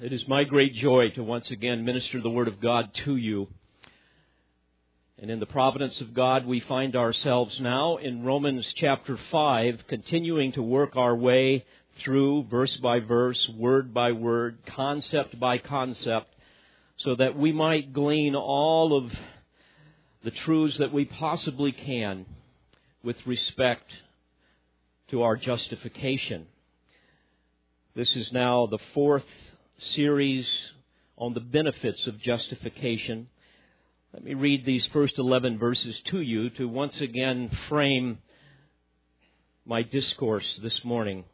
It is my great joy to once again minister the Word of God to you. And in the providence of God, we find ourselves now in Romans chapter 5, continuing to work our way through verse by verse, word by word, concept by concept, so that we might glean all of the truths that we possibly can with respect to our justification. This is now the fourth series on the benefits of justification. Let me read these first 11 verses to you to once again frame my discourse this morning.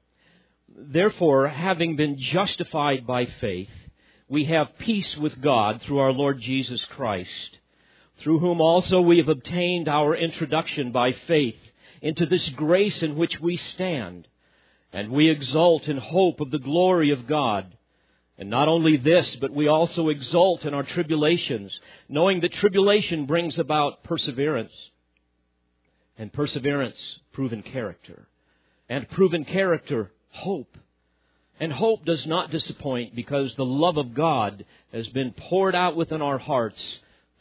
Therefore, having been justified by faith, we have peace with God through our Lord Jesus Christ, through whom also we have obtained our introduction by faith into this grace in which we stand, and we exult in hope of the glory of God. And not only this, but we also exult in our tribulations, knowing that tribulation brings about perseverance. And perseverance, proven character. And proven character, hope. And hope does not disappoint because the love of God has been poured out within our hearts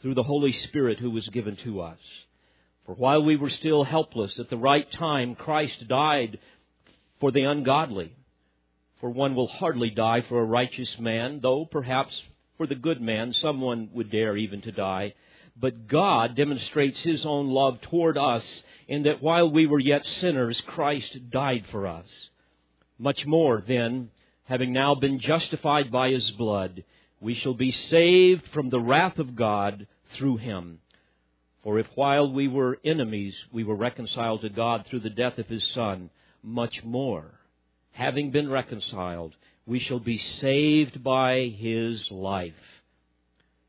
through the Holy Spirit who was given to us. For while we were still helpless, at the right time, Christ died for the ungodly. For one will hardly die for a righteous man, though perhaps for the good man someone would dare even to die. But God demonstrates His own love toward us in that while we were yet sinners, Christ died for us. Much more, then, having now been justified by His blood, we shall be saved from the wrath of God through Him. For if while we were enemies we were reconciled to God through the death of His Son, much more having been reconciled, we shall be saved by his life.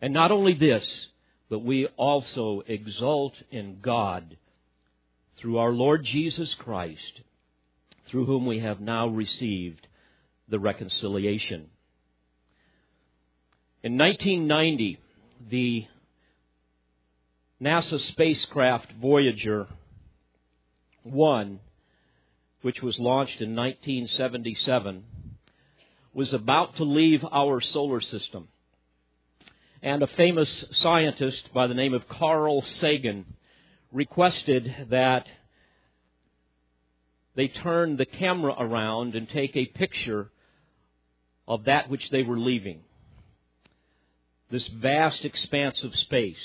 And not only this, but we also exult in God through our Lord Jesus Christ, through whom we have now received the reconciliation. In 1990, the NASA spacecraft Voyager 1 which was launched in 1977, was about to leave our solar system. And a famous scientist by the name of Carl Sagan requested that they turn the camera around and take a picture of that which they were leaving. This vast expanse of space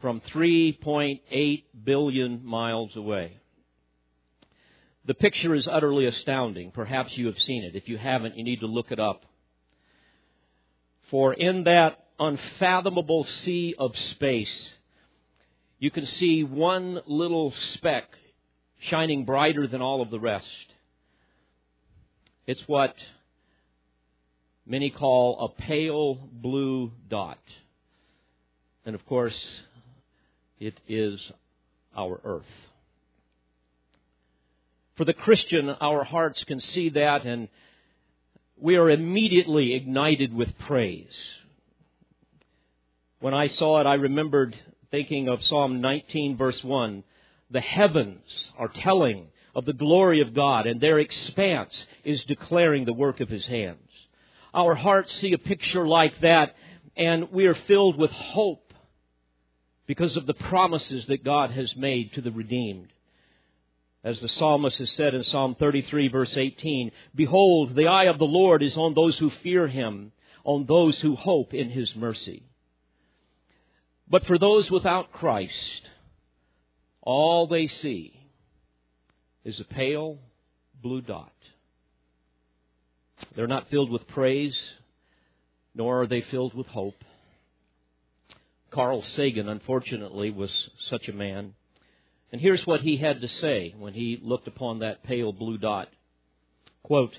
from 3.8 billion miles away. The picture is utterly astounding. Perhaps you have seen it. If you haven't, you need to look it up. For in that unfathomable sea of space, you can see one little speck shining brighter than all of the rest. It's what many call a pale blue dot. And of course, it is our earth. For the Christian, our hearts can see that and we are immediately ignited with praise. When I saw it, I remembered thinking of Psalm 19 verse 1. The heavens are telling of the glory of God and their expanse is declaring the work of His hands. Our hearts see a picture like that and we are filled with hope because of the promises that God has made to the redeemed. As the psalmist has said in Psalm 33 verse 18, Behold, the eye of the Lord is on those who fear him, on those who hope in his mercy. But for those without Christ, all they see is a pale blue dot. They're not filled with praise, nor are they filled with hope. Carl Sagan, unfortunately, was such a man. And here's what he had to say when he looked upon that pale blue dot. Quote,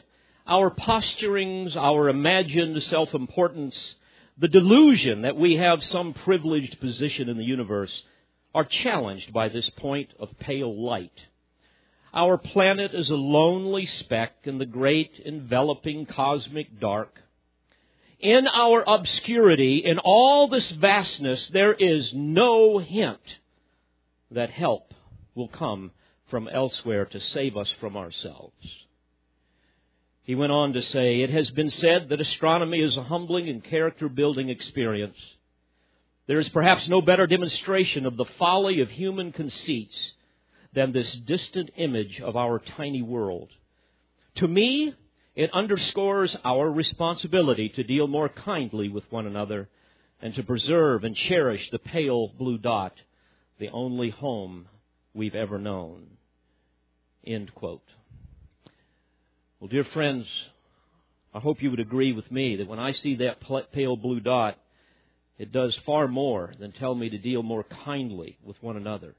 Our posturings, our imagined self importance, the delusion that we have some privileged position in the universe are challenged by this point of pale light. Our planet is a lonely speck in the great enveloping cosmic dark. In our obscurity, in all this vastness, there is no hint that help will come from elsewhere to save us from ourselves. He went on to say, It has been said that astronomy is a humbling and character building experience. There is perhaps no better demonstration of the folly of human conceits than this distant image of our tiny world. To me, it underscores our responsibility to deal more kindly with one another and to preserve and cherish the pale blue dot, the only home we've ever known. End quote. Well, dear friends, I hope you would agree with me that when I see that pale blue dot, it does far more than tell me to deal more kindly with one another.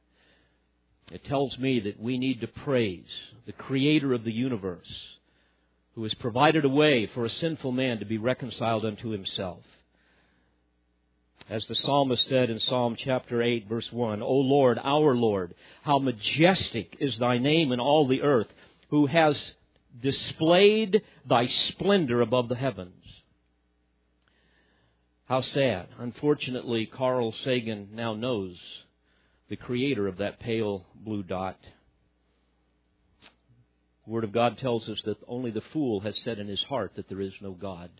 It tells me that we need to praise the Creator of the universe who has provided a way for a sinful man to be reconciled unto himself. As the psalmist said in Psalm chapter 8 verse 1, O Lord, our Lord, how majestic is thy name in all the earth, who has displayed thy splendor above the heavens. How sad. Unfortunately, Carl Sagan now knows the creator of that pale blue dot. The Word of God tells us that only the fool has said in his heart that there is no God.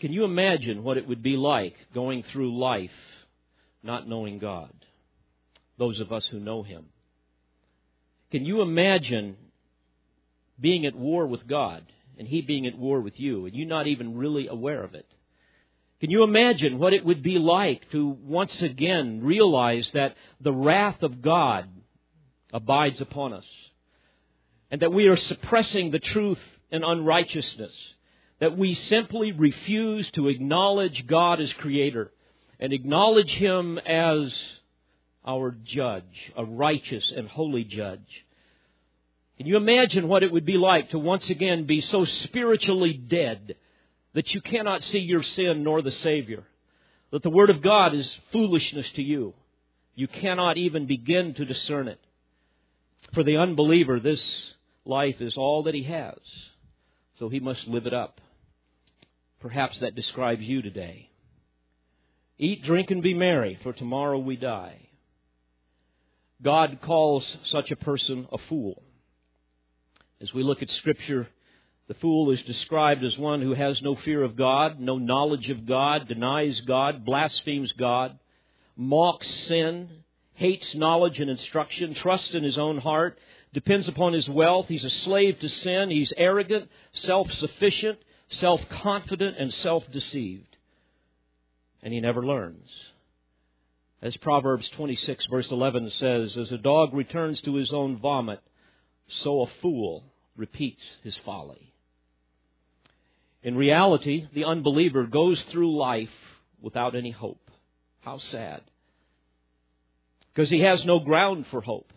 Can you imagine what it would be like going through life not knowing God? Those of us who know Him. Can you imagine being at war with God and He being at war with you and you not even really aware of it? Can you imagine what it would be like to once again realize that the wrath of God abides upon us and that we are suppressing the truth in unrighteousness? That we simply refuse to acknowledge God as Creator and acknowledge Him as our judge, a righteous and holy judge. Can you imagine what it would be like to once again be so spiritually dead that you cannot see your sin nor the Savior? That the Word of God is foolishness to you. You cannot even begin to discern it. For the unbeliever, this life is all that he has. So he must live it up. Perhaps that describes you today. Eat, drink, and be merry, for tomorrow we die. God calls such a person a fool. As we look at Scripture, the fool is described as one who has no fear of God, no knowledge of God, denies God, blasphemes God, mocks sin, hates knowledge and instruction, trusts in his own heart, depends upon his wealth. He's a slave to sin. He's arrogant, self sufficient, self confident, and self deceived. And he never learns. As Proverbs 26, verse 11 says, As a dog returns to his own vomit, so a fool repeats his folly. In reality, the unbeliever goes through life without any hope. How sad. Because he has no ground for hope.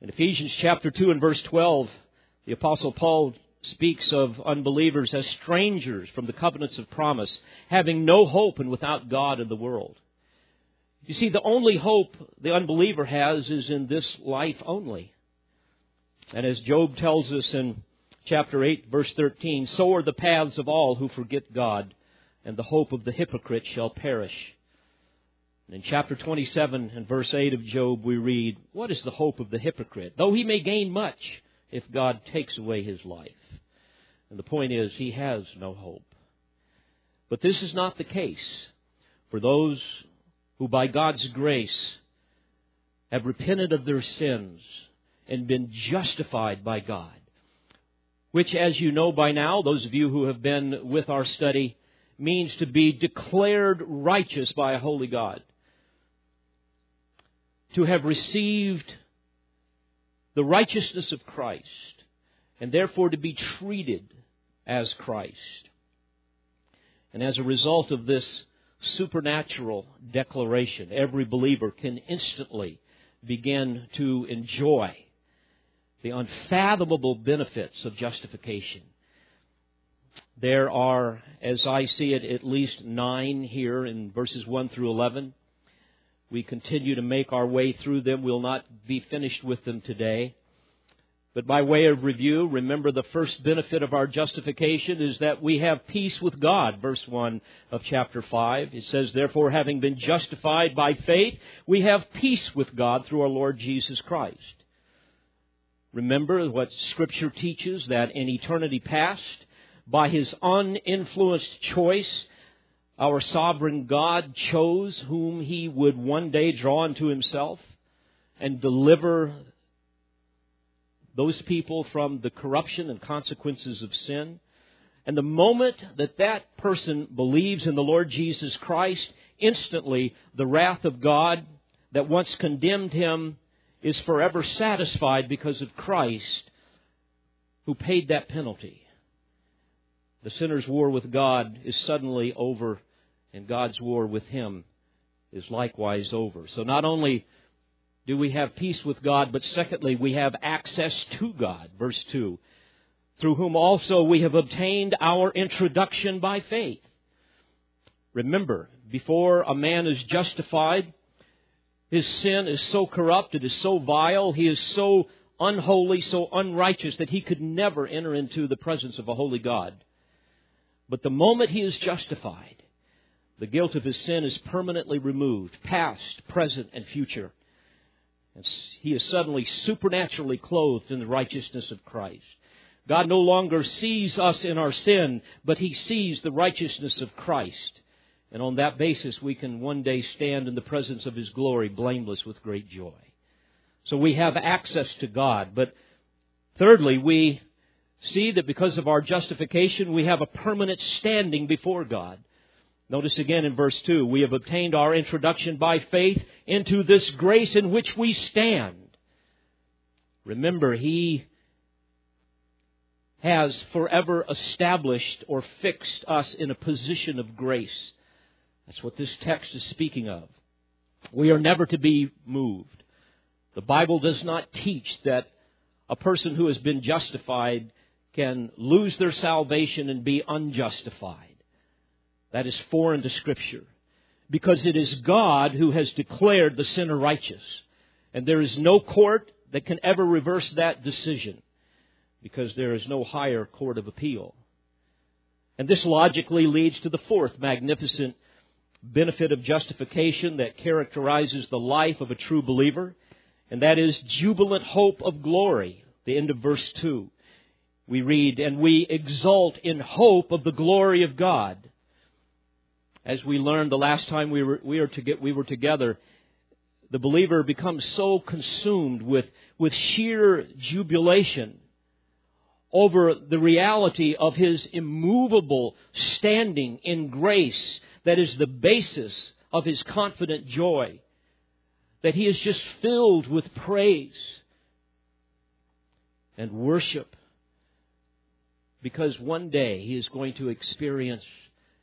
In Ephesians chapter 2 and verse 12, the apostle Paul speaks of unbelievers as strangers from the covenants of promise, having no hope and without God in the world. You see, the only hope the unbeliever has is in this life only. And as Job tells us in chapter 8, verse 13, so are the paths of all who forget God, and the hope of the hypocrite shall perish. And in chapter 27 and verse 8 of Job, we read, What is the hope of the hypocrite? Though he may gain much, if God takes away his life. And the point is, he has no hope. But this is not the case for those who, by God's grace, have repented of their sins and been justified by God. Which, as you know by now, those of you who have been with our study, means to be declared righteous by a holy God. To have received the righteousness of Christ, and therefore to be treated as Christ. And as a result of this supernatural declaration, every believer can instantly begin to enjoy the unfathomable benefits of justification. There are, as I see it, at least nine here in verses 1 through 11. We continue to make our way through them. We'll not be finished with them today. But by way of review, remember the first benefit of our justification is that we have peace with God. Verse 1 of chapter 5. It says, Therefore, having been justified by faith, we have peace with God through our Lord Jesus Christ. Remember what Scripture teaches that in eternity past, by His uninfluenced choice, our sovereign God chose whom He would one day draw unto Himself and deliver those people from the corruption and consequences of sin. And the moment that that person believes in the Lord Jesus Christ, instantly the wrath of God that once condemned him is forever satisfied because of Christ who paid that penalty. The sinner's war with God is suddenly over, and God's war with him is likewise over. So not only do we have peace with God, but secondly, we have access to God. Verse 2 through whom also we have obtained our introduction by faith. Remember, before a man is justified, his sin is so corrupt, it is so vile, he is so unholy, so unrighteous that he could never enter into the presence of a holy God. But the moment he is justified, the guilt of his sin is permanently removed, past, present, and future. And he is suddenly supernaturally clothed in the righteousness of Christ. God no longer sees us in our sin, but He sees the righteousness of Christ. And on that basis, we can one day stand in the presence of His glory blameless with great joy. So we have access to God. But thirdly, we see that because of our justification, we have a permanent standing before God. Notice again in verse 2 we have obtained our introduction by faith into this grace in which we stand. Remember, He has forever established or fixed us in a position of grace. That's what this text is speaking of. We are never to be moved. The Bible does not teach that a person who has been justified can lose their salvation and be unjustified. That is foreign to Scripture. Because it is God who has declared the sinner righteous. And there is no court that can ever reverse that decision because there is no higher court of appeal. And this logically leads to the fourth magnificent benefit of justification that characterizes the life of a true believer, and that is jubilant hope of glory. The end of verse 2. We read, And we exult in hope of the glory of God. As we learned the last time we were, we, to get, we were together, the believer becomes so consumed with, with sheer jubilation over the reality of his immovable standing in grace that is the basis of his confident joy. That he is just filled with praise and worship because one day he is going to experience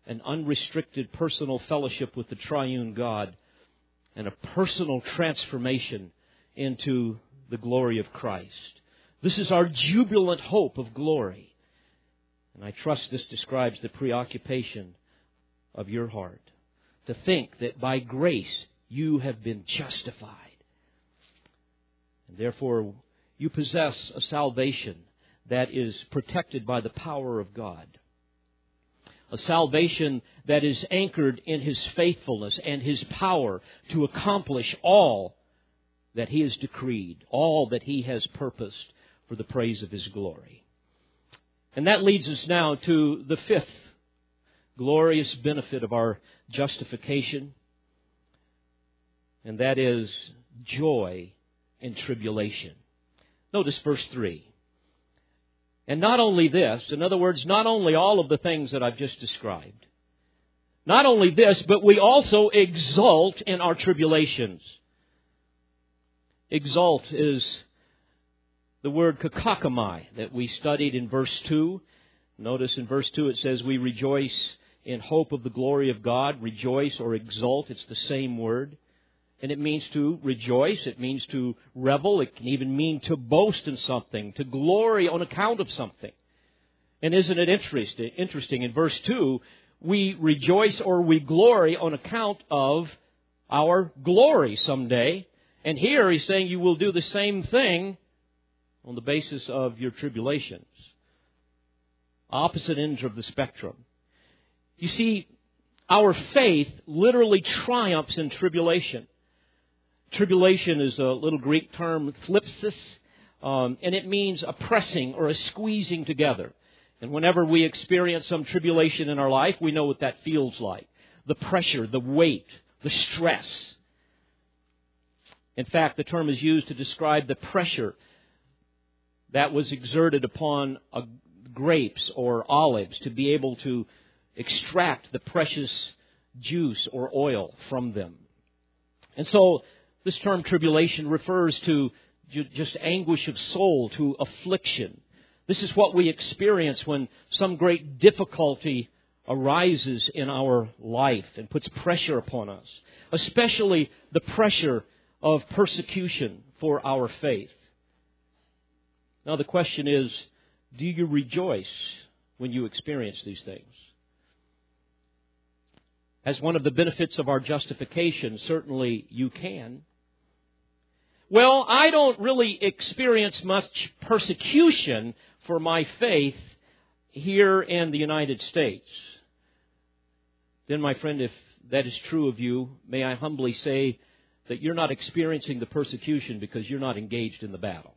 an unrestricted personal fellowship with the triune God and a personal transformation into the glory of Christ. This is our jubilant hope of glory. And I trust this describes the preoccupation of your heart. To think that by grace you have been justified. And therefore, you possess a salvation that is protected by the power of God. A salvation that is anchored in His faithfulness and His power to accomplish all that He has decreed, all that He has purposed for the praise of His glory. And that leads us now to the fifth glorious benefit of our justification, and that is joy in tribulation. Notice verse 3. And not only this, in other words, not only all of the things that I've just described, not only this, but we also exult in our tribulations. Exult is the word kauchaomai that we studied in verse 2. Notice in verse 2 it says, We rejoice in hope of the glory of God. Rejoice or exult, it's the same word. And it means to rejoice, it means to revel, it can even mean to boast in something, to glory on account of something. And isn't it interesting? Interesting. In verse 2, we rejoice or we glory on account of our glory someday. And here he's saying you will do the same thing on the basis of your tribulations. Opposite ends of the spectrum. You see, our faith literally triumphs in tribulation. Tribulation is a little Greek term, thlipsis, um, and it means a pressing or a squeezing together. And whenever we experience some tribulation in our life, we know what that feels like. The pressure, the weight, the stress. In fact, the term is used to describe the pressure that was exerted upon a, grapes or olives to be able to extract the precious juice or oil from them. And so this term tribulation refers to just anguish of soul, to affliction. This is what we experience when some great difficulty arises in our life and puts pressure upon us, especially the pressure of persecution for our faith. Now, the question is do you rejoice when you experience these things? As one of the benefits of our justification, certainly you can. Well, I don't really experience much persecution for my faith here in the United States. Then, my friend, if that is true of you, may I humbly say that you're not experiencing the persecution because you're not engaged in the battle.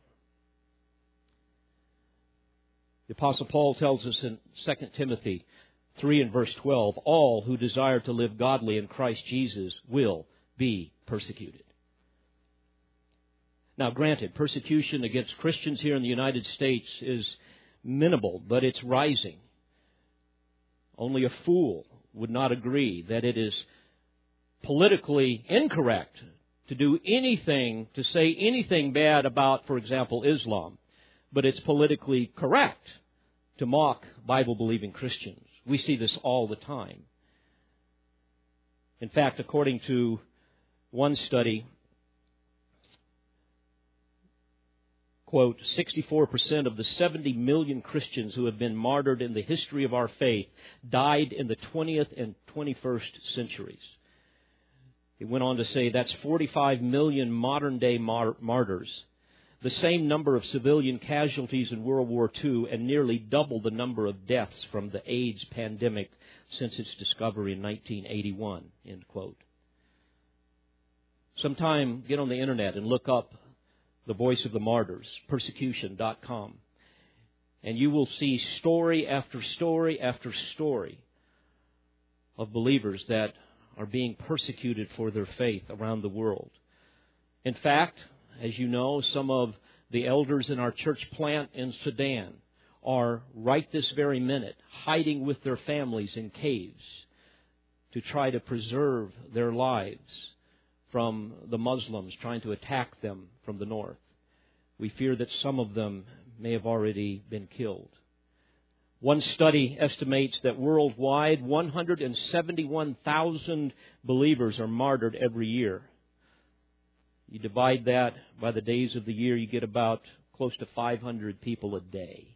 The Apostle Paul tells us in 2 Timothy 3 and verse 12 all who desire to live godly in Christ Jesus will be persecuted. Now, granted, persecution against Christians here in the United States is minimal, but it's rising. Only a fool would not agree that it is politically incorrect to do anything, to say anything bad about, for example, Islam but it's politically correct to mock Bible believing Christians. We see this all the time. In fact, according to one study, quote, 64% of the 70 million Christians who have been martyred in the history of our faith died in the 20th and 21st centuries. He went on to say that's 45 million modern day martyrs the same number of civilian casualties in World War II and nearly double the number of deaths from the AIDS pandemic since its discovery in 1981. End quote. Sometime get on the internet and look up the Voice of the Martyrs, persecution.com, and you will see story after story after story of believers that are being persecuted for their faith around the world. In fact, as you know, some of the elders in our church plant in Sudan are right this very minute hiding with their families in caves to try to preserve their lives from the Muslims trying to attack them from the north. We fear that some of them may have already been killed. One study estimates that worldwide 171,000 believers are martyred every year. You divide that by the days of the year, you get about close to 500 people a day.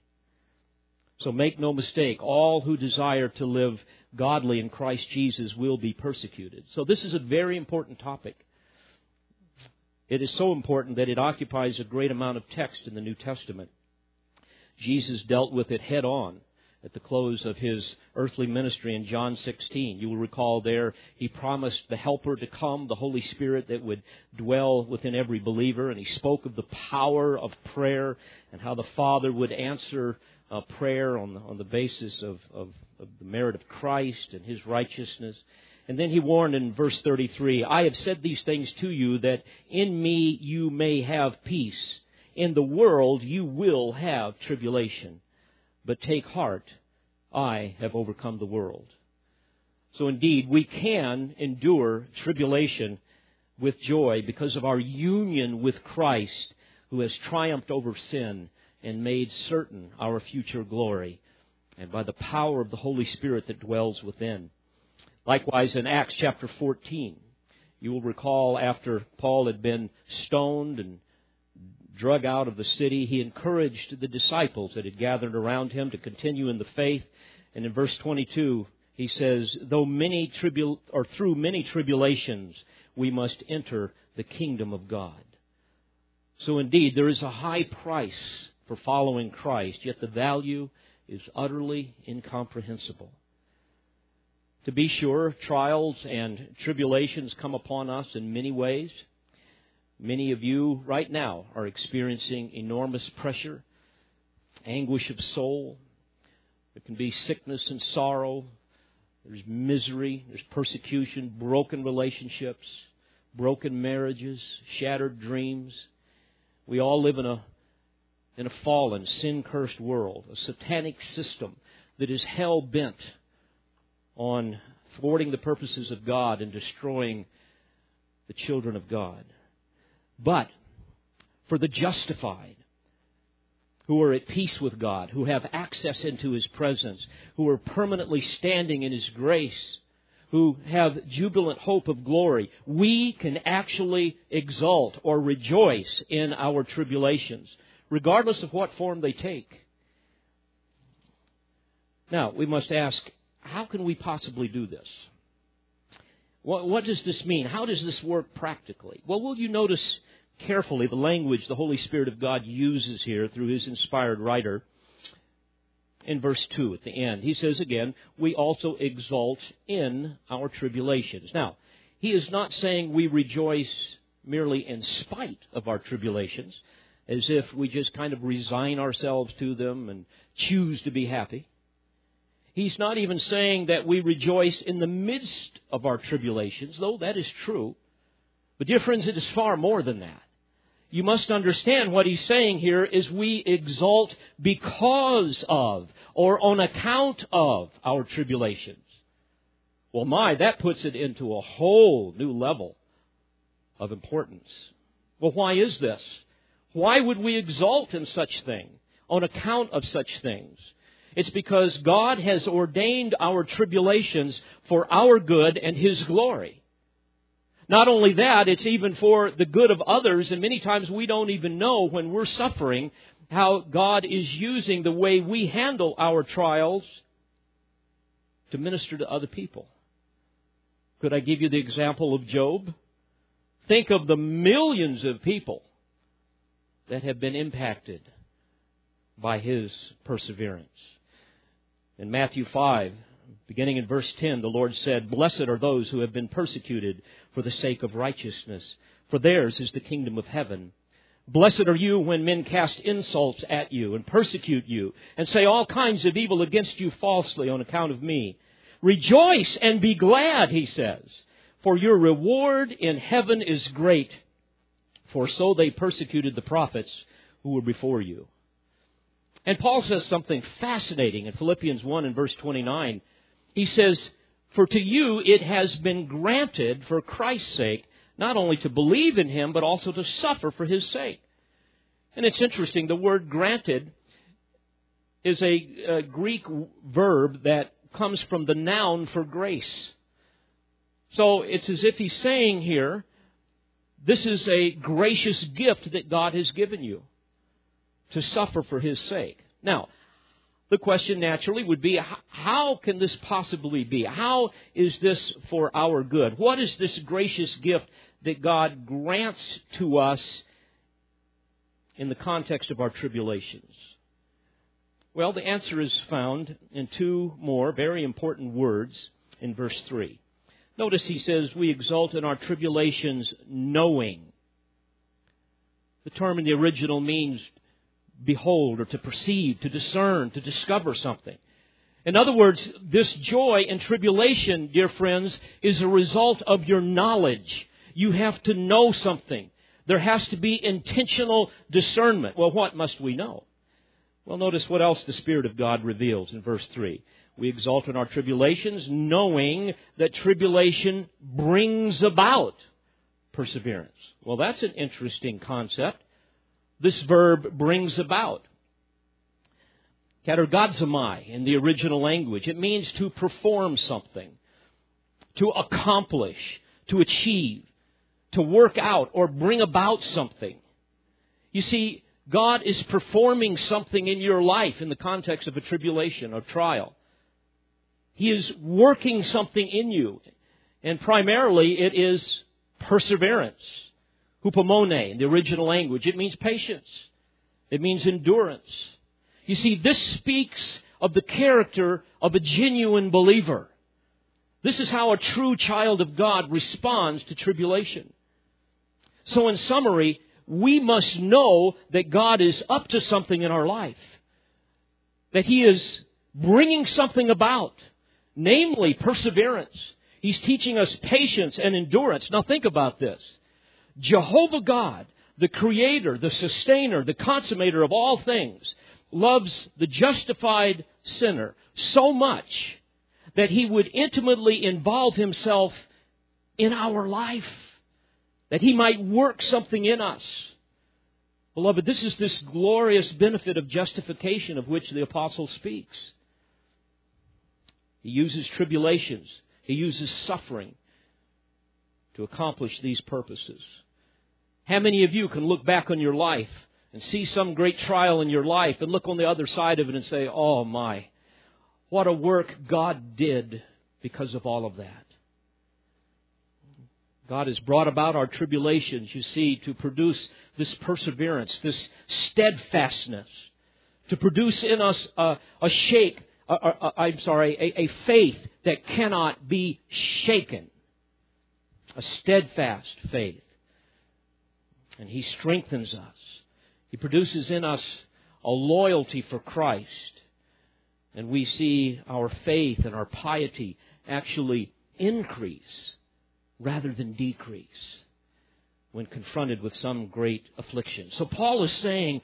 So make no mistake, all who desire to live godly in Christ Jesus will be persecuted. So this is a very important topic. It is so important that it occupies a great amount of text in the New Testament. Jesus dealt with it head on at the close of his earthly ministry in John 16. You will recall there he promised the Helper to come, the Holy Spirit that would dwell within every believer, and he spoke of the power of prayer and how the Father would answer uh, prayer on the, on the basis of, of, of the merit of Christ and his righteousness. And then he warned in verse 33 I have said these things to you that in me you may have peace. In the world you will have tribulation but take heart, I have overcome the world. So indeed, we can endure tribulation with joy because of our union with Christ, who has triumphed over sin and made certain our future glory, and by the power of the Holy Spirit that dwells within. Likewise, in Acts chapter 14, you will recall after Paul had been stoned and drug out of the city, he encouraged the disciples that had gathered around him to continue in the faith. And in verse 22, he says, "Though many tribul or through many tribulations, we must enter the kingdom of God." So indeed, there is a high price for following Christ, yet the value is utterly incomprehensible. To be sure, trials and tribulations come upon us in many ways. Many of you right now are experiencing enormous pressure, anguish of soul. There can be sickness and sorrow. There's misery. There's persecution, broken relationships, broken marriages, shattered dreams. We all live in a, in a fallen, sin cursed world, a satanic system that is hell bent on thwarting the purposes of God and destroying the children of God. But for the justified, who are at peace with God, who have access into His presence, who are permanently standing in His grace, who have jubilant hope of glory, we can actually exult or rejoice in our tribulations, regardless of what form they take. Now, we must ask, how can we possibly do this? What, what, does this mean? How does this work practically? Well, will you notice carefully the language the Holy Spirit of God uses here through His inspired writer in verse 2 at the end? He says again, We also exult in our tribulations. Now, He is not saying we rejoice merely in spite of our tribulations, as if we just kind of resign ourselves to them and choose to be happy. He's not even saying that we rejoice in the midst of our tribulations, though that is true. But dear friends, it is far more than that. You must understand what he's saying here is we exult because of or on account of our tribulations. Well, my, that puts it into a whole new level of importance. Well, why is this? Why would we exult in such thing, on account of such things? It's because God has ordained our tribulations for our good and His glory. Not only that, it's even for the good of others, and many times we don't even know when we're suffering how God is using the way we handle our trials to minister to other people. Could I give you the example of Job? Think of the millions of people that have been impacted by his perseverance. In Matthew 5, beginning in verse 10, the Lord said, Blessed are those who have been persecuted for the sake of righteousness, for theirs is the kingdom of heaven. Blessed are you when men cast insults at you and persecute you and say all kinds of evil against you falsely on account of me. Rejoice and be glad, he says, for your reward in heaven is great, for so they persecuted the prophets who were before you. And Paul says something fascinating in Philippians 1 and verse 29. He says, For to you it has been granted for Christ's sake not only to believe in him, but also to suffer for his sake. And it's interesting, the word granted is a, a Greek verb that comes from the noun for grace. So it's as if he's saying here, this is a gracious gift that God has given you to suffer for his sake. Now, the question naturally would be how can this possibly be? How is this for our good? What is this gracious gift that God grants to us in the context of our tribulations? Well, the answer is found in two more very important words in verse 3. Notice he says, We exult in our tribulations knowing. The term in the original means behold or to perceive, to discern, to discover something. In other words, this joy and tribulation, dear friends, is a result of your knowledge. You have to know something. There has to be intentional discernment. Well, what must we know? Well, notice what else the Spirit of God reveals in verse 3. We exult in our tribulations, knowing that tribulation brings about perseverance. Well, that's an interesting concept this verb brings about. Katergazomai in the original language. It means to perform something, to accomplish, to achieve, to work out, or bring about something. You see, God is performing something in your life in the context of a tribulation or trial. He is working something in you. And primarily it is perseverance hupomone in the original language. It means patience. It means endurance. You see, this speaks of the character of a genuine believer. This is how a true child of God responds to tribulation. So in summary, we must know that God is up to something in our life. That He is bringing something about. Namely, perseverance. He's teaching us patience and endurance. Now think about this. Jehovah God, the creator, the sustainer, the consummator of all things, loves the justified sinner so much that he would intimately involve himself in our life, that he might work something in us. Beloved, this is this glorious benefit of justification of which the apostle speaks. He uses tribulations, he uses suffering to accomplish these purposes. How many of you can look back on your life and see some great trial in your life and look on the other side of it and say, oh my, what a work God did because of all of that. God has brought about our tribulations, you see, to produce this perseverance, this steadfastness, to produce in us a, a shake, a, a, I'm sorry, a, a faith that cannot be shaken, a steadfast faith. And He strengthens us. He produces in us a loyalty for Christ. And we see our faith and our piety actually increase rather than decrease when confronted with some great affliction. So Paul is saying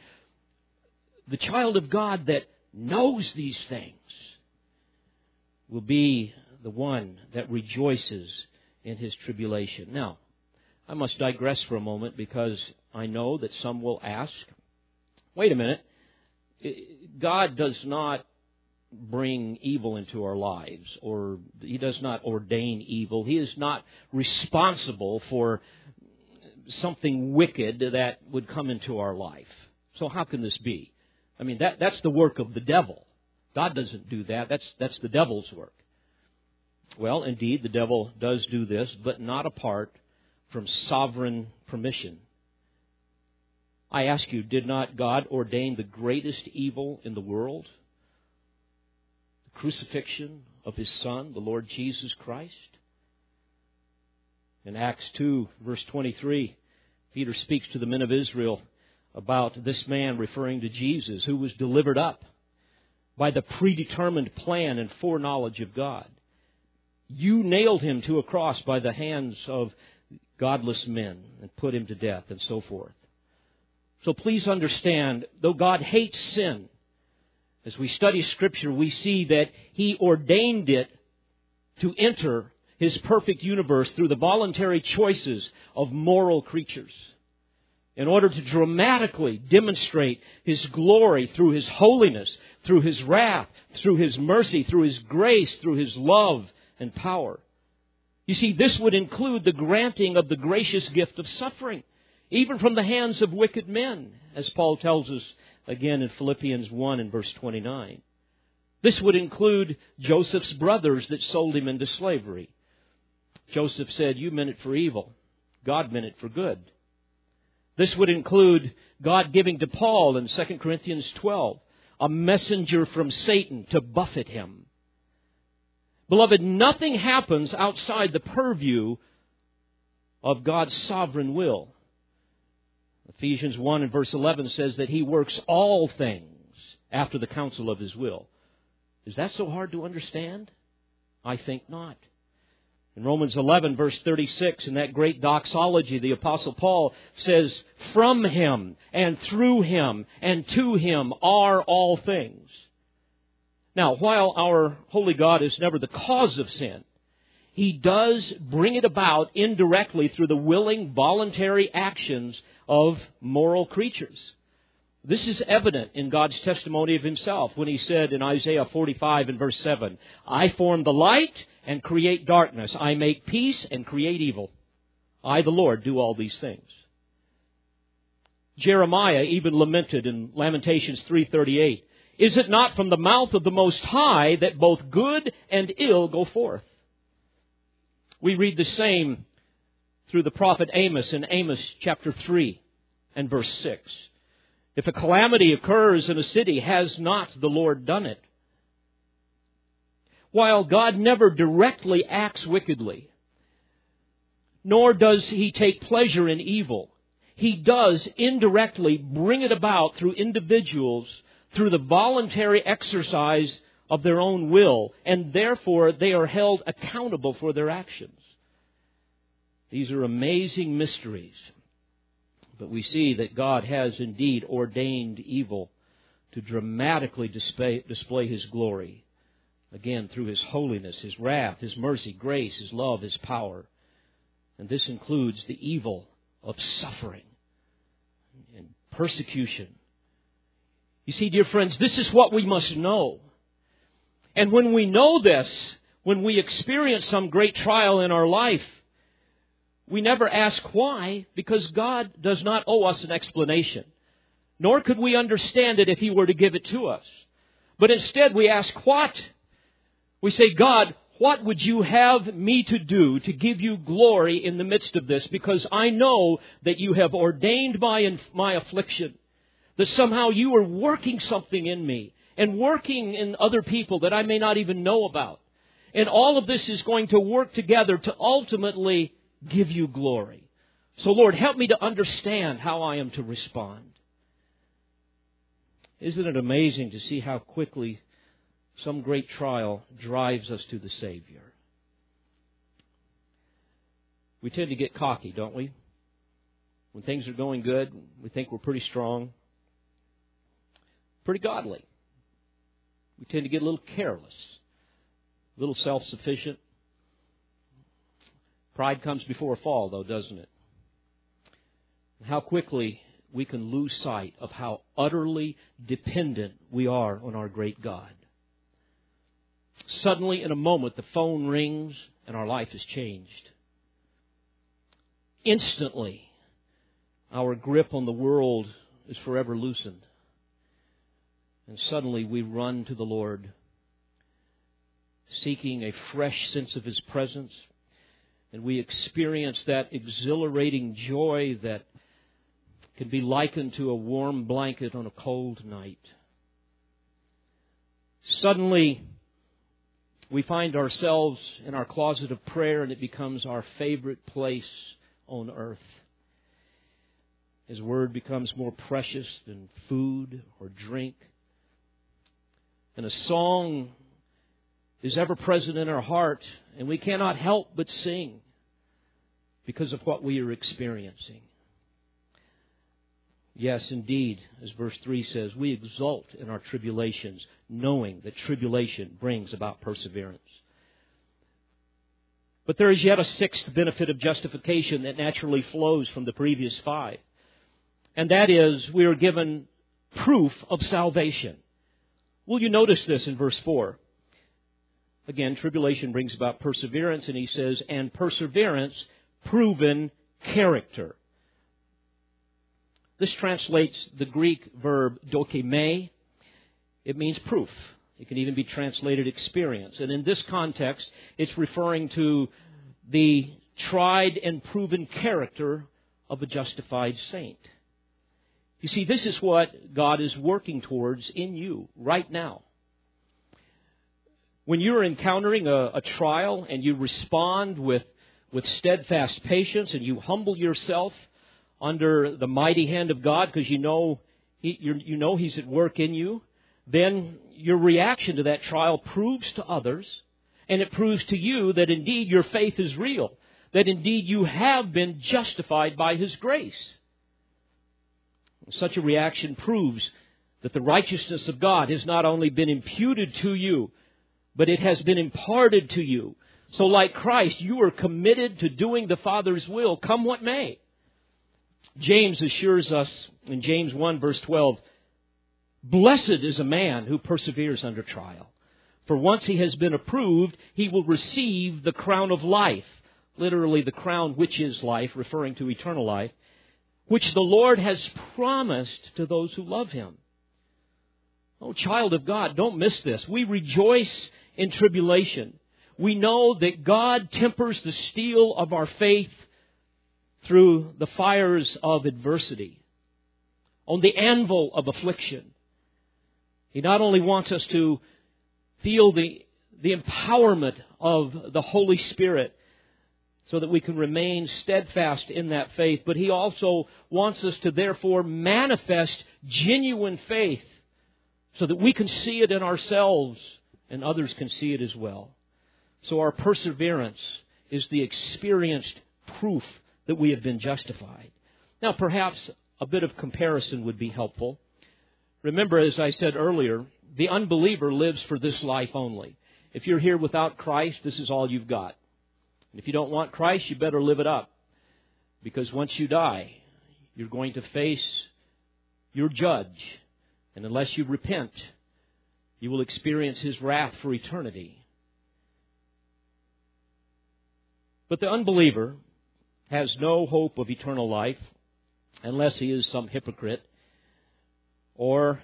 the child of God that knows these things will be the one that rejoices in his tribulation. Now, I must digress for a moment because I know that some will ask, wait a minute, God does not bring evil into our lives, or He does not ordain evil. He is not responsible for something wicked that would come into our life. So how can this be? I mean, that, that's the work of the devil. God doesn't do that. That's, that's the devil's work. Well, indeed, the devil does do this, but not apart from sovereign permission. I ask you, did not God ordain the greatest evil in the world? The crucifixion of His Son, the Lord Jesus Christ? In Acts 2, verse 23, Peter speaks to the men of Israel about this man referring to Jesus who was delivered up by the predetermined plan and foreknowledge of God. You nailed him to a cross by the hands of godless men and put him to death and so forth. So please understand, though God hates sin, as we study Scripture, we see that He ordained it to enter His perfect universe through the voluntary choices of moral creatures in order to dramatically demonstrate His glory through His holiness, through His wrath, through His mercy, through His grace, through His love and power. You see, this would include the granting of the gracious gift of suffering, even from the hands of wicked men, as Paul tells us again in Philippians 1 and verse 29. This would include Joseph's brothers that sold him into slavery. Joseph said, You meant it for evil. God meant it for good. This would include God giving to Paul in 2 Corinthians 12 a messenger from Satan to buffet him. Beloved, nothing happens outside the purview of God's sovereign will. Ephesians 1 and verse 11 says that He works all things after the counsel of His will. Is that so hard to understand? I think not. In Romans 11 verse 36, in that great doxology, the apostle Paul says, from Him and through Him and to Him are all things. Now, while our holy God is never the cause of sin, He does bring it about indirectly through the willing, voluntary actions of moral creatures. This is evident in God's testimony of Himself when He said in Isaiah 45 and verse 7, I form the light and create darkness. I make peace and create evil. I, the Lord, do all these things. Jeremiah even lamented in Lamentations 338, is it not from the mouth of the Most High that both good and ill go forth? We read the same through the prophet Amos in Amos chapter 3 and verse 6. If a calamity occurs in a city, has not the Lord done it? While God never directly acts wickedly, nor does he take pleasure in evil, He does indirectly bring it about through individuals through the voluntary exercise of their own will, and therefore they are held accountable for their actions. These are amazing mysteries. But we see that God has indeed ordained evil to dramatically display, display His glory. Again, through His holiness, His wrath, His mercy, grace, His love, His power. And this includes the evil of suffering and persecution. You see, dear friends, this is what we must know. And when we know this, when we experience some great trial in our life, we never ask why because God does not owe us an explanation. Nor could we understand it if He were to give it to us. But instead we ask what? We say, God, what would you have me to do to give you glory in the midst of this? Because I know that you have ordained my, my affliction. That somehow you are working something in me and working in other people that I may not even know about. And all of this is going to work together to ultimately give you glory. So, Lord, help me to understand how I am to respond. Isn't it amazing to see how quickly some great trial drives us to the Savior? We tend to get cocky, don't we? When things are going good, we think we're pretty strong, pretty godly. We tend to get a little careless, a little self sufficient. Pride comes before a fall, though, doesn't it? How quickly we can lose sight of how utterly dependent we are on our great God. Suddenly, in a moment, the phone rings and our life is changed. Instantly, our grip on the world is forever loosened. And suddenly we run to the Lord, seeking a fresh sense of His presence. And we experience that exhilarating joy that can be likened to a warm blanket on a cold night. Suddenly, we find ourselves in our closet of prayer and it becomes our favorite place on earth. His word becomes more precious than food or drink. And a song is ever present in our heart, and we cannot help but sing because of what we are experiencing. Yes, indeed, as verse 3 says, we exult in our tribulations, knowing that tribulation brings about perseverance. But there is yet a sixth benefit of justification that naturally flows from the previous five. And that is, we are given proof of salvation. Will you notice this in verse 4? Again, tribulation brings about perseverance, and he says, and perseverance, proven character. This translates the Greek verb dokime. It means proof. It can even be translated experience. And in this context, it's referring to the tried and proven character of a justified saint. You see, this is what God is working towards in you right now. When you're encountering a, a trial and you respond with, with steadfast patience and you humble yourself under the mighty hand of God because you know you know He's at work in you, then your reaction to that trial proves to others and it proves to you that indeed your faith is real, that indeed you have been justified by His grace. Such a reaction proves that the righteousness of God has not only been imputed to you, but it has been imparted to you. So, like Christ, you are committed to doing the Father's will, come what may. James assures us in James 1, verse 12 Blessed is a man who perseveres under trial. For once he has been approved, he will receive the crown of life. Literally, the crown which is life, referring to eternal life which the Lord has promised to those who love him. Oh, child of God, don't miss this. We rejoice in tribulation. We know that God tempers the steel of our faith through the fires of adversity, on the anvil of affliction. He not only wants us to feel the, the empowerment of the Holy Spirit so that we can remain steadfast in that faith. But He also wants us to therefore manifest genuine faith so that we can see it in ourselves and others can see it as well. So our perseverance is the experienced proof that we have been justified. Now, perhaps a bit of comparison would be helpful. Remember, as I said earlier, the unbeliever lives for this life only. If you're here without Christ, this is all you've got. And if you don't want Christ, you better live it up. Because once you die, you're going to face your judge. And unless you repent, you will experience his wrath for eternity. But the unbeliever has no hope of eternal life unless he is some hypocrite or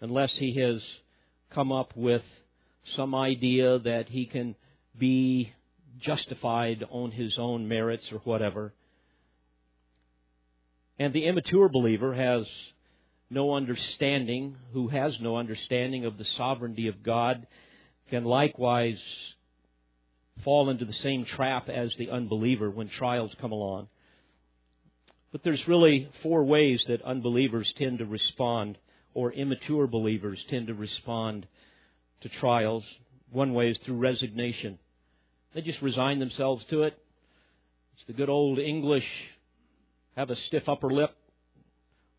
unless he has come up with some idea that he can be justified on his own merits or whatever. And the immature believer has no understanding, who has no understanding of the sovereignty of God, can likewise fall into the same trap as the unbeliever when trials come along. But there's really four ways that unbelievers tend to respond, or immature believers tend to respond to trials. One way is through resignation. They just resign themselves to it. It's the good old English have a stiff upper lip,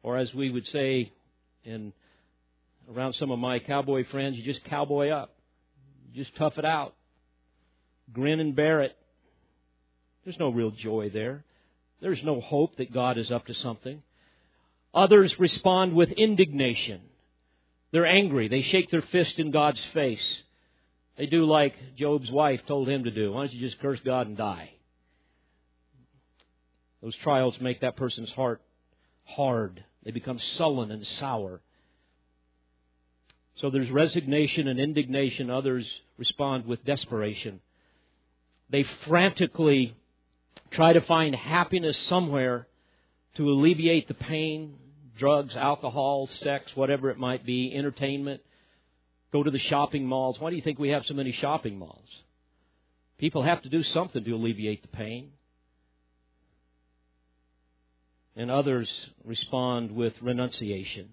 or as we would say in around some of my cowboy friends, you just cowboy up. You just tough it out. Grin and bear it. There's no real joy there. There's no hope that God is up to something. Others respond with indignation. They're angry. They shake their fist in God's face. They do like Job's wife told him to do. Why don't you just curse God and die? Those trials make that person's heart hard. They become sullen and sour. So there's resignation and indignation. Others respond with desperation. They frantically try to find happiness somewhere to alleviate the pain drugs, alcohol, sex, whatever it might be, entertainment. Go to the shopping malls. Why do you think we have so many shopping malls? People have to do something to alleviate the pain. And others respond with renunciation,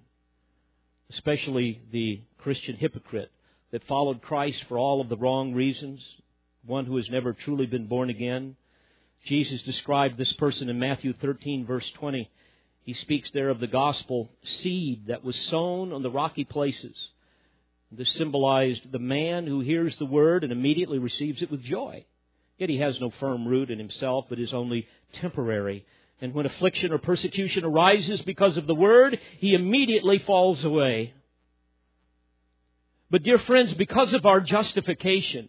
especially the Christian hypocrite that followed Christ for all of the wrong reasons, one who has never truly been born again. Jesus described this person in Matthew 13, verse 20. He speaks there of the gospel seed that was sown on the rocky places. This symbolized the man who hears the word and immediately receives it with joy. Yet he has no firm root in himself, but is only temporary. And when affliction or persecution arises because of the word, he immediately falls away. But dear friends, because of our justification,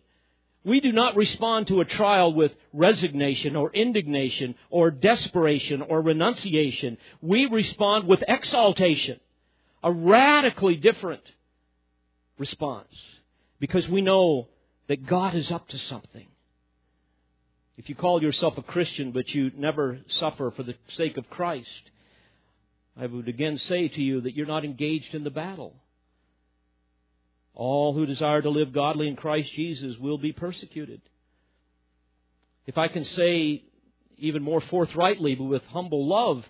we do not respond to a trial with resignation or indignation or desperation or renunciation. We respond with exaltation, a radically different response, because we know that God is up to something. If you call yourself a Christian but you never suffer for the sake of Christ, I would again say to you that you're not engaged in the battle. All who desire to live godly in Christ Jesus will be persecuted. If I can say even more forthrightly, but with humble love,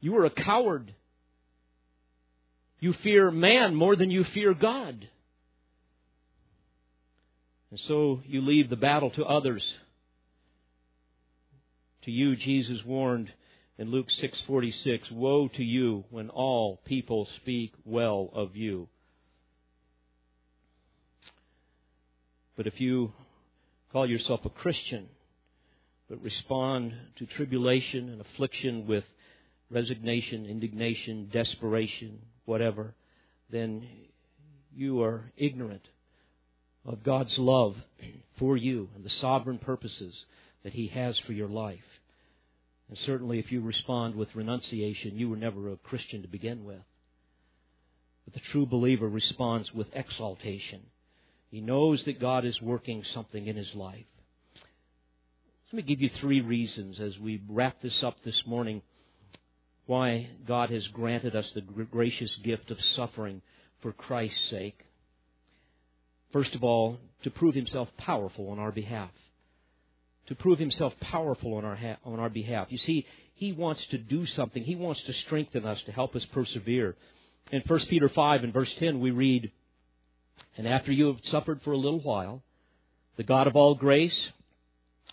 you are a coward. You fear man more than you fear God. And so you leave the battle to others. To you Jesus warned in Luke 6:46, "Woe to you when all people speak well of you." But if you call yourself a Christian, but respond to tribulation and affliction with resignation, indignation, desperation, whatever, then you are ignorant of God's love for you and the sovereign purposes that He has for your life. And certainly, if you respond with renunciation, you were never a Christian to begin with. But the true believer responds with exaltation he knows that God is working something in his life. Let me give you three reasons as we wrap this up this morning why God has granted us the gracious gift of suffering for Christ's sake. First of all, to prove himself powerful on our behalf. to prove himself powerful on our, ha- on our behalf. You see, he wants to do something. He wants to strengthen us to help us persevere. In 1 Peter 5 and verse 10, we read, And after you have suffered for a little while, the God of all grace,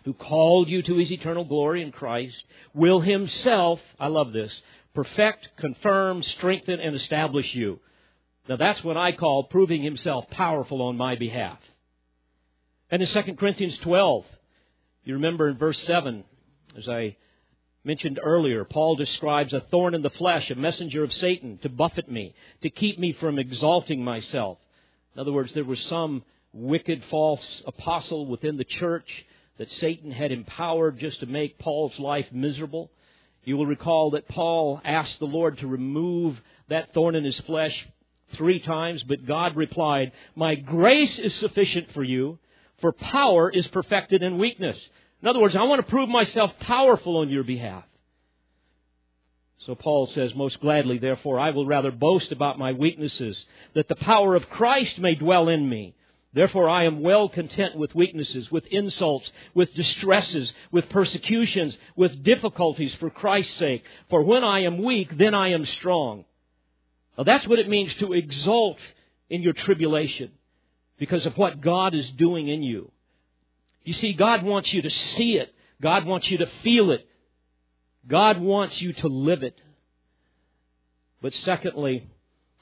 who called you to his eternal glory in Christ, will himself, I love this, perfect, confirm, strengthen, and establish you. Now that's what I call proving himself powerful on my behalf. And in 2 Corinthians 12, you remember in verse 7, as I mentioned earlier, Paul describes a thorn in the flesh, a messenger of Satan to buffet me, to keep me from exalting myself. In other words, there was some wicked false apostle within the church that Satan had empowered just to make Paul's life miserable. You will recall that Paul asked the Lord to remove that thorn in his flesh three times, but God replied, My grace is sufficient for you, for power is perfected in weakness. In other words, I want to prove myself powerful on your behalf. So Paul says, Most gladly, therefore, I will rather boast about my weaknesses, that the power of Christ may dwell in me. Therefore, I am well content with weaknesses, with insults, with distresses, with persecutions, with difficulties for Christ's sake. For when I am weak, then I am strong. Now, that's what it means to exult in your tribulation because of what God is doing in you. You see, God wants you to see it. God wants you to feel it. God wants you to live it. But secondly,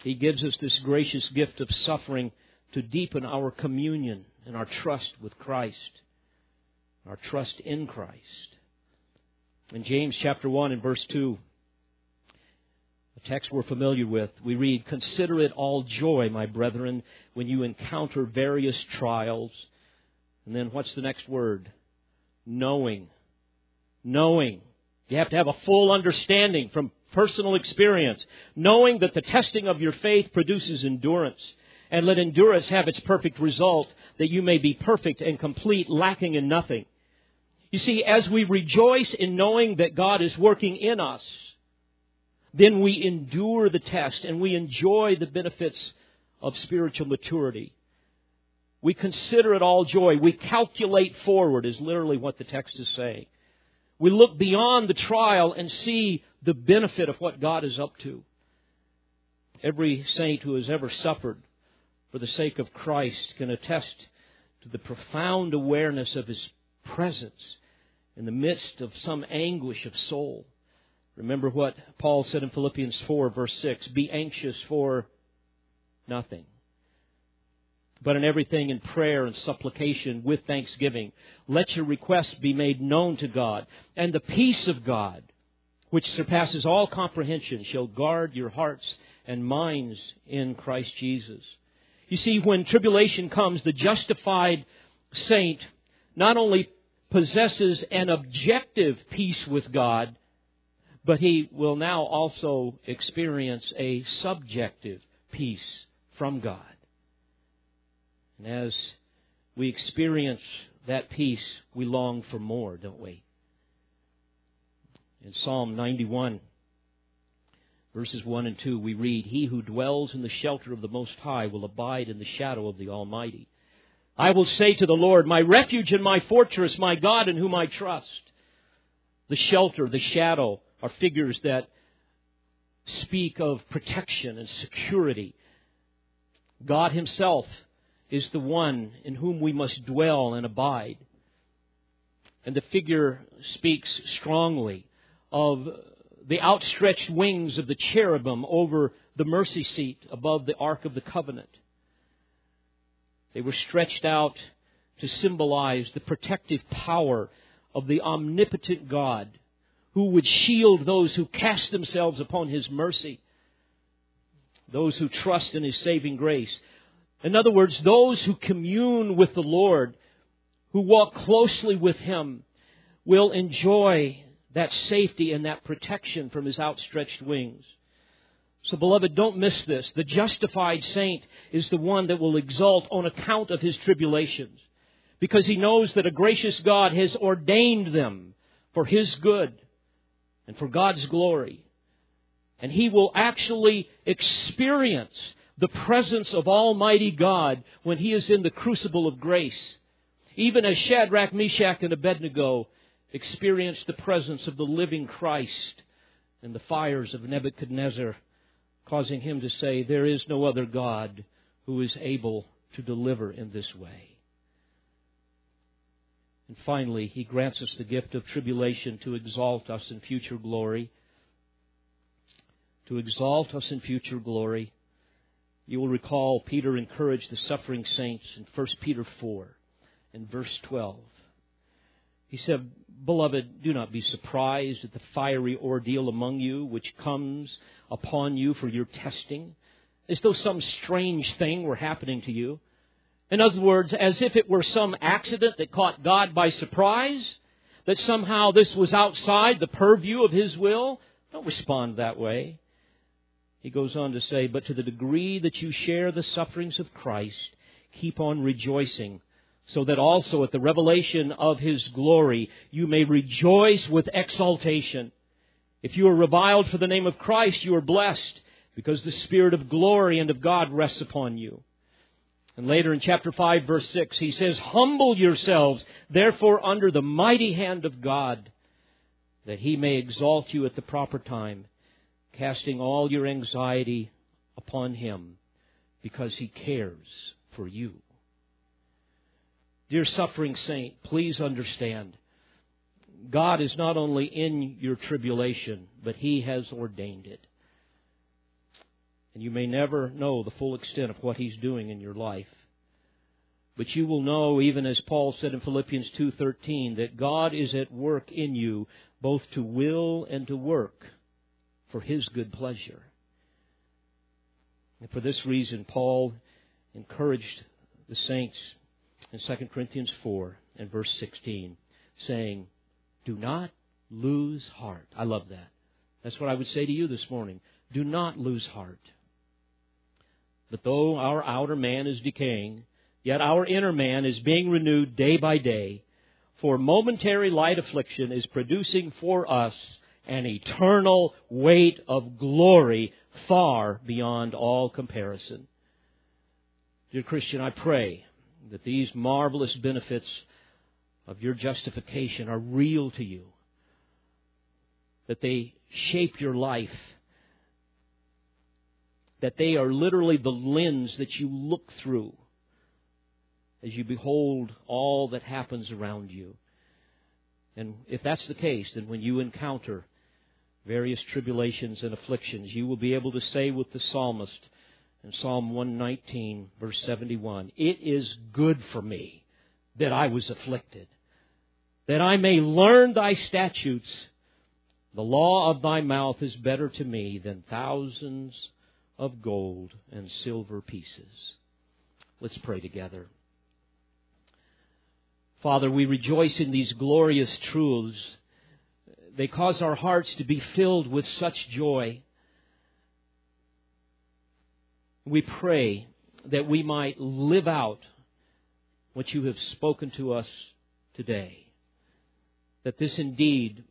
He gives us this gracious gift of suffering to deepen our communion and our trust with Christ, our trust in Christ. In James chapter 1 and verse 2, a text we're familiar with, we read, Consider it all joy, my brethren, when you encounter various trials. And then what's the next word? Knowing. Knowing. You have to have a full understanding from personal experience. Knowing that the testing of your faith produces endurance. And let endurance have its perfect result, that you may be perfect and complete, lacking in nothing. You see, as we rejoice in knowing that God is working in us, then we endure the test and we enjoy the benefits of spiritual maturity. We consider it all joy. We calculate forward, is literally what the text is saying. We look beyond the trial and see the benefit of what God is up to. Every saint who has ever suffered for the sake of Christ can attest to the profound awareness of His presence in the midst of some anguish of soul. Remember what Paul said in Philippians 4, verse 6 Be anxious for nothing. But in everything in prayer and supplication with thanksgiving, let your requests be made known to God. And the peace of God, which surpasses all comprehension, shall guard your hearts and minds in Christ Jesus. You see, when tribulation comes, the justified saint not only possesses an objective peace with God, but he will now also experience a subjective peace from God. And as we experience that peace, we long for more, don't we? In Psalm 91, verses 1 and 2, we read, He who dwells in the shelter of the Most High will abide in the shadow of the Almighty. I will say to the Lord, My refuge and my fortress, my God in whom I trust. The shelter, the shadow, are figures that speak of protection and security. God Himself is the one in whom we must dwell and abide. And the figure speaks strongly of the outstretched wings of the cherubim over the mercy seat above the Ark of the Covenant. They were stretched out to symbolize the protective power of the omnipotent God who would shield those who cast themselves upon His mercy, those who trust in His saving grace. In other words, those who commune with the Lord, who walk closely with Him, will enjoy that safety and that protection from His outstretched wings. So, beloved, don't miss this. The justified saint is the one that will exult on account of his tribulations, because he knows that a gracious God has ordained them for his good and for God's glory. And he will actually experience the presence of Almighty God when he is in the crucible of grace. even as Shadrach, Meshach, and Abednego experienced the presence of the living Christ in the fires of Nebuchadnezzar, causing him to say, There is no other God who is able to deliver in this way. And finally, he grants us the gift of tribulation to exalt us in future glory. To exalt us in future glory. You will recall Peter encouraged the suffering saints in 1 Peter 4 and verse 12. He said, Beloved, do not be surprised at the fiery ordeal among you which comes upon you for your testing, as though some strange thing were happening to you. In other words, as if it were some accident that caught God by surprise, that somehow this was outside the purview of His will. Don't respond that way. He goes on to say, But to the degree that you share the sufferings of Christ, keep on rejoicing, so that also at the revelation of His glory you may rejoice with exultation. If you are reviled for the name of Christ, you are blessed, because the Spirit of glory and of God rests upon you. And later in chapter 5, verse 6, he says, Humble yourselves, therefore, under the mighty hand of God, that he may exalt you at the proper time casting all your anxiety upon Him because He cares for you. Dear suffering saint, please understand God is not only in your tribulation, but He has ordained it. And you may never know the full extent of what He's doing in your life. But you will know, even as Paul said in Philippians 2.13, that God is at work in you, both to will and to work for his good pleasure. And for this reason, Paul encouraged the saints in 2 Corinthians 4 and verse 16, saying, Do not lose heart. I love that. That's what I would say to you this morning. Do not lose heart. But though our outer man is decaying, yet our inner man is being renewed day by day. For momentary light affliction is producing for us an eternal weight of glory far beyond all comparison. Dear Christian, I pray that these marvelous benefits of your justification are real to you, that they shape your life, that they are literally the lens that you look through as you behold all that happens around you. And if that's the case, then when you encounter various tribulations and afflictions, you will be able to say with the psalmist in Psalm 119, verse 71, It is good for me that I was afflicted, that I may learn thy statutes. The law of thy mouth is better to me than thousands of gold and silver pieces. Let's pray together. Father, we rejoice in these glorious truths they cause our hearts to be filled with such joy. We pray that we might live out what you have spoken to us today. That this indeed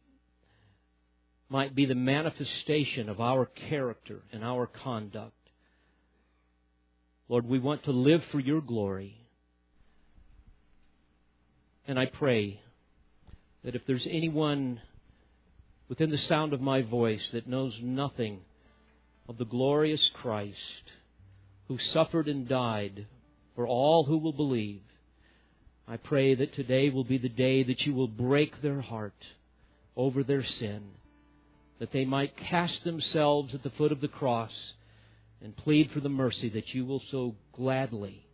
might be the manifestation of our character and our conduct. Lord, we want to live for your glory. And I pray that if there's anyone within the sound of my voice that knows nothing of the glorious Christ who suffered and died for all who will believe, I pray that today will be the day that you will break their heart over their sin, that they might cast themselves at the foot of the cross and plead for the mercy that you will so gladly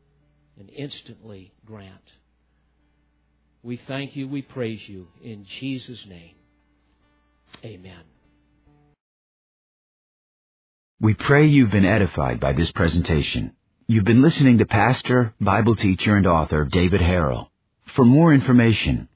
and instantly grant. We thank you, we praise you in Jesus' name. Amen. We pray you've been edified by this presentation. You've been listening to Pastor, Bible teacher, and author David Harrell. For more information